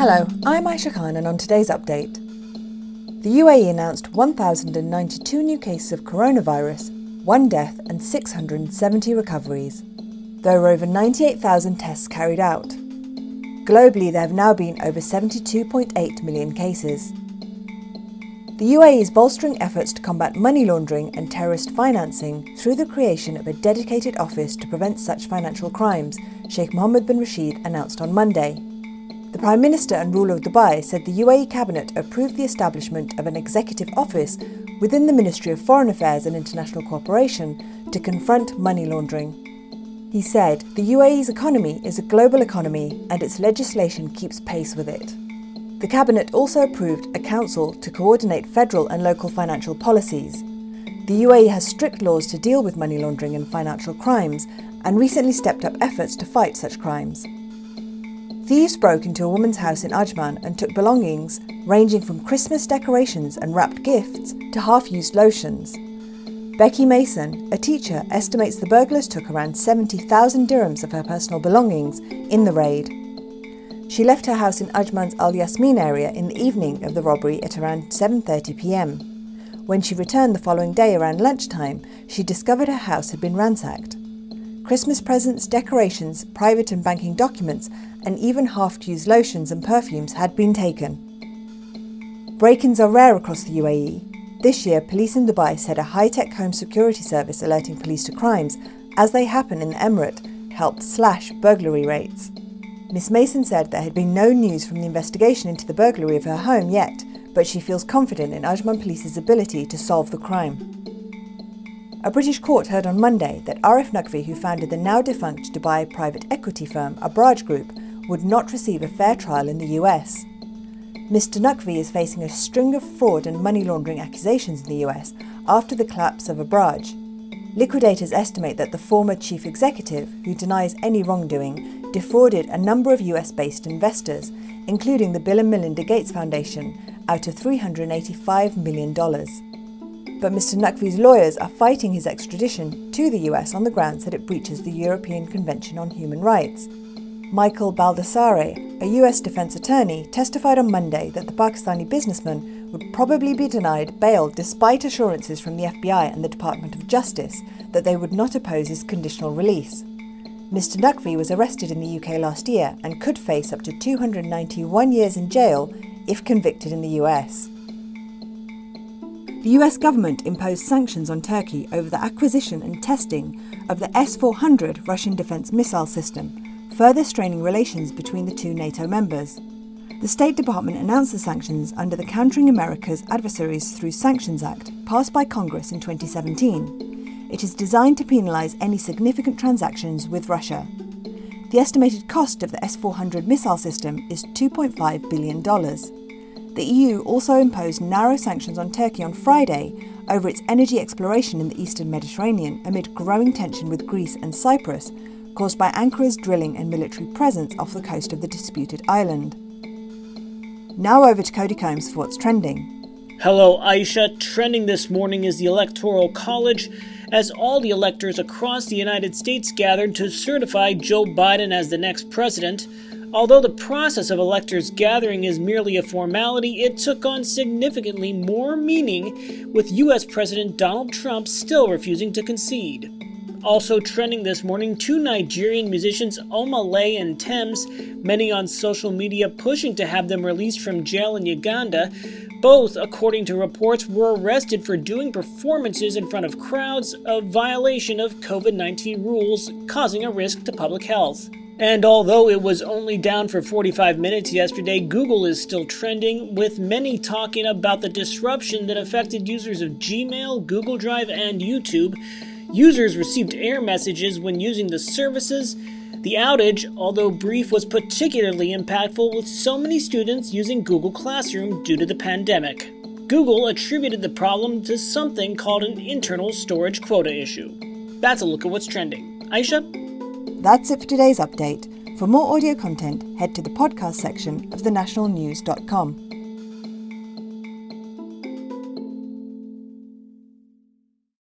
Hello, I'm Aisha Khan, and on today's update, the UAE announced 1,092 new cases of coronavirus, one death, and 670 recoveries. There were over 98,000 tests carried out. Globally, there have now been over 72.8 million cases. The UAE is bolstering efforts to combat money laundering and terrorist financing through the creation of a dedicated office to prevent such financial crimes, Sheikh Mohammed bin Rashid announced on Monday. The Prime Minister and ruler of Dubai said the UAE Cabinet approved the establishment of an executive office within the Ministry of Foreign Affairs and International Cooperation to confront money laundering. He said the UAE's economy is a global economy and its legislation keeps pace with it. The Cabinet also approved a council to coordinate federal and local financial policies. The UAE has strict laws to deal with money laundering and financial crimes and recently stepped up efforts to fight such crimes. Thieves broke into a woman's house in Ajman and took belongings ranging from Christmas decorations and wrapped gifts to half used lotions. Becky Mason, a teacher, estimates the burglars took around 70,000 dirhams of her personal belongings in the raid. She left her house in Ajman's Al Yasmin area in the evening of the robbery at around 7:30 p.m. When she returned the following day around lunchtime, she discovered her house had been ransacked. Christmas presents, decorations, private and banking documents, and even half used lotions and perfumes had been taken. Break ins are rare across the UAE. This year, police in Dubai said a high tech home security service alerting police to crimes as they happen in the Emirate helped slash burglary rates. Miss Mason said there had been no news from the investigation into the burglary of her home yet, but she feels confident in Ajman Police's ability to solve the crime. A British court heard on Monday that Arif Naqvi, who founded the now defunct Dubai private equity firm Abraj Group, would not receive a fair trial in the US. Mr. Naqvi is facing a string of fraud and money laundering accusations in the US after the collapse of Abraj. Liquidators estimate that the former chief executive, who denies any wrongdoing, defrauded a number of US based investors, including the Bill and Melinda Gates Foundation, out of $385 million but Mr. Naqvi's lawyers are fighting his extradition to the US on the grounds that it breaches the European Convention on Human Rights. Michael Baldassare, a US defense attorney, testified on Monday that the Pakistani businessman would probably be denied bail despite assurances from the FBI and the Department of Justice that they would not oppose his conditional release. Mr. Naqvi was arrested in the UK last year and could face up to 291 years in jail if convicted in the US. The US government imposed sanctions on Turkey over the acquisition and testing of the S 400 Russian defense missile system, further straining relations between the two NATO members. The State Department announced the sanctions under the Countering America's Adversaries Through Sanctions Act, passed by Congress in 2017. It is designed to penalise any significant transactions with Russia. The estimated cost of the S 400 missile system is $2.5 billion. The EU also imposed narrow sanctions on Turkey on Friday over its energy exploration in the eastern Mediterranean amid growing tension with Greece and Cyprus, caused by Ankara's drilling and military presence off the coast of the disputed island. Now over to Cody Combs for what's trending. Hello, Aisha. Trending this morning is the Electoral College as all the electors across the United States gathered to certify Joe Biden as the next president. Although the process of electors gathering is merely a formality, it took on significantly more meaning, with US President Donald Trump still refusing to concede. Also trending this morning, two Nigerian musicians, Omah Lay and Tems, many on social media pushing to have them released from jail in Uganda. Both, according to reports, were arrested for doing performances in front of crowds, a violation of COVID 19 rules, causing a risk to public health. And although it was only down for 45 minutes yesterday, Google is still trending, with many talking about the disruption that affected users of Gmail, Google Drive, and YouTube. Users received error messages when using the services. The outage, although brief, was particularly impactful with so many students using Google Classroom due to the pandemic. Google attributed the problem to something called an internal storage quota issue. That's a look at what's trending. Aisha? That's it for today's update. For more audio content, head to the podcast section of thenationalnews.com.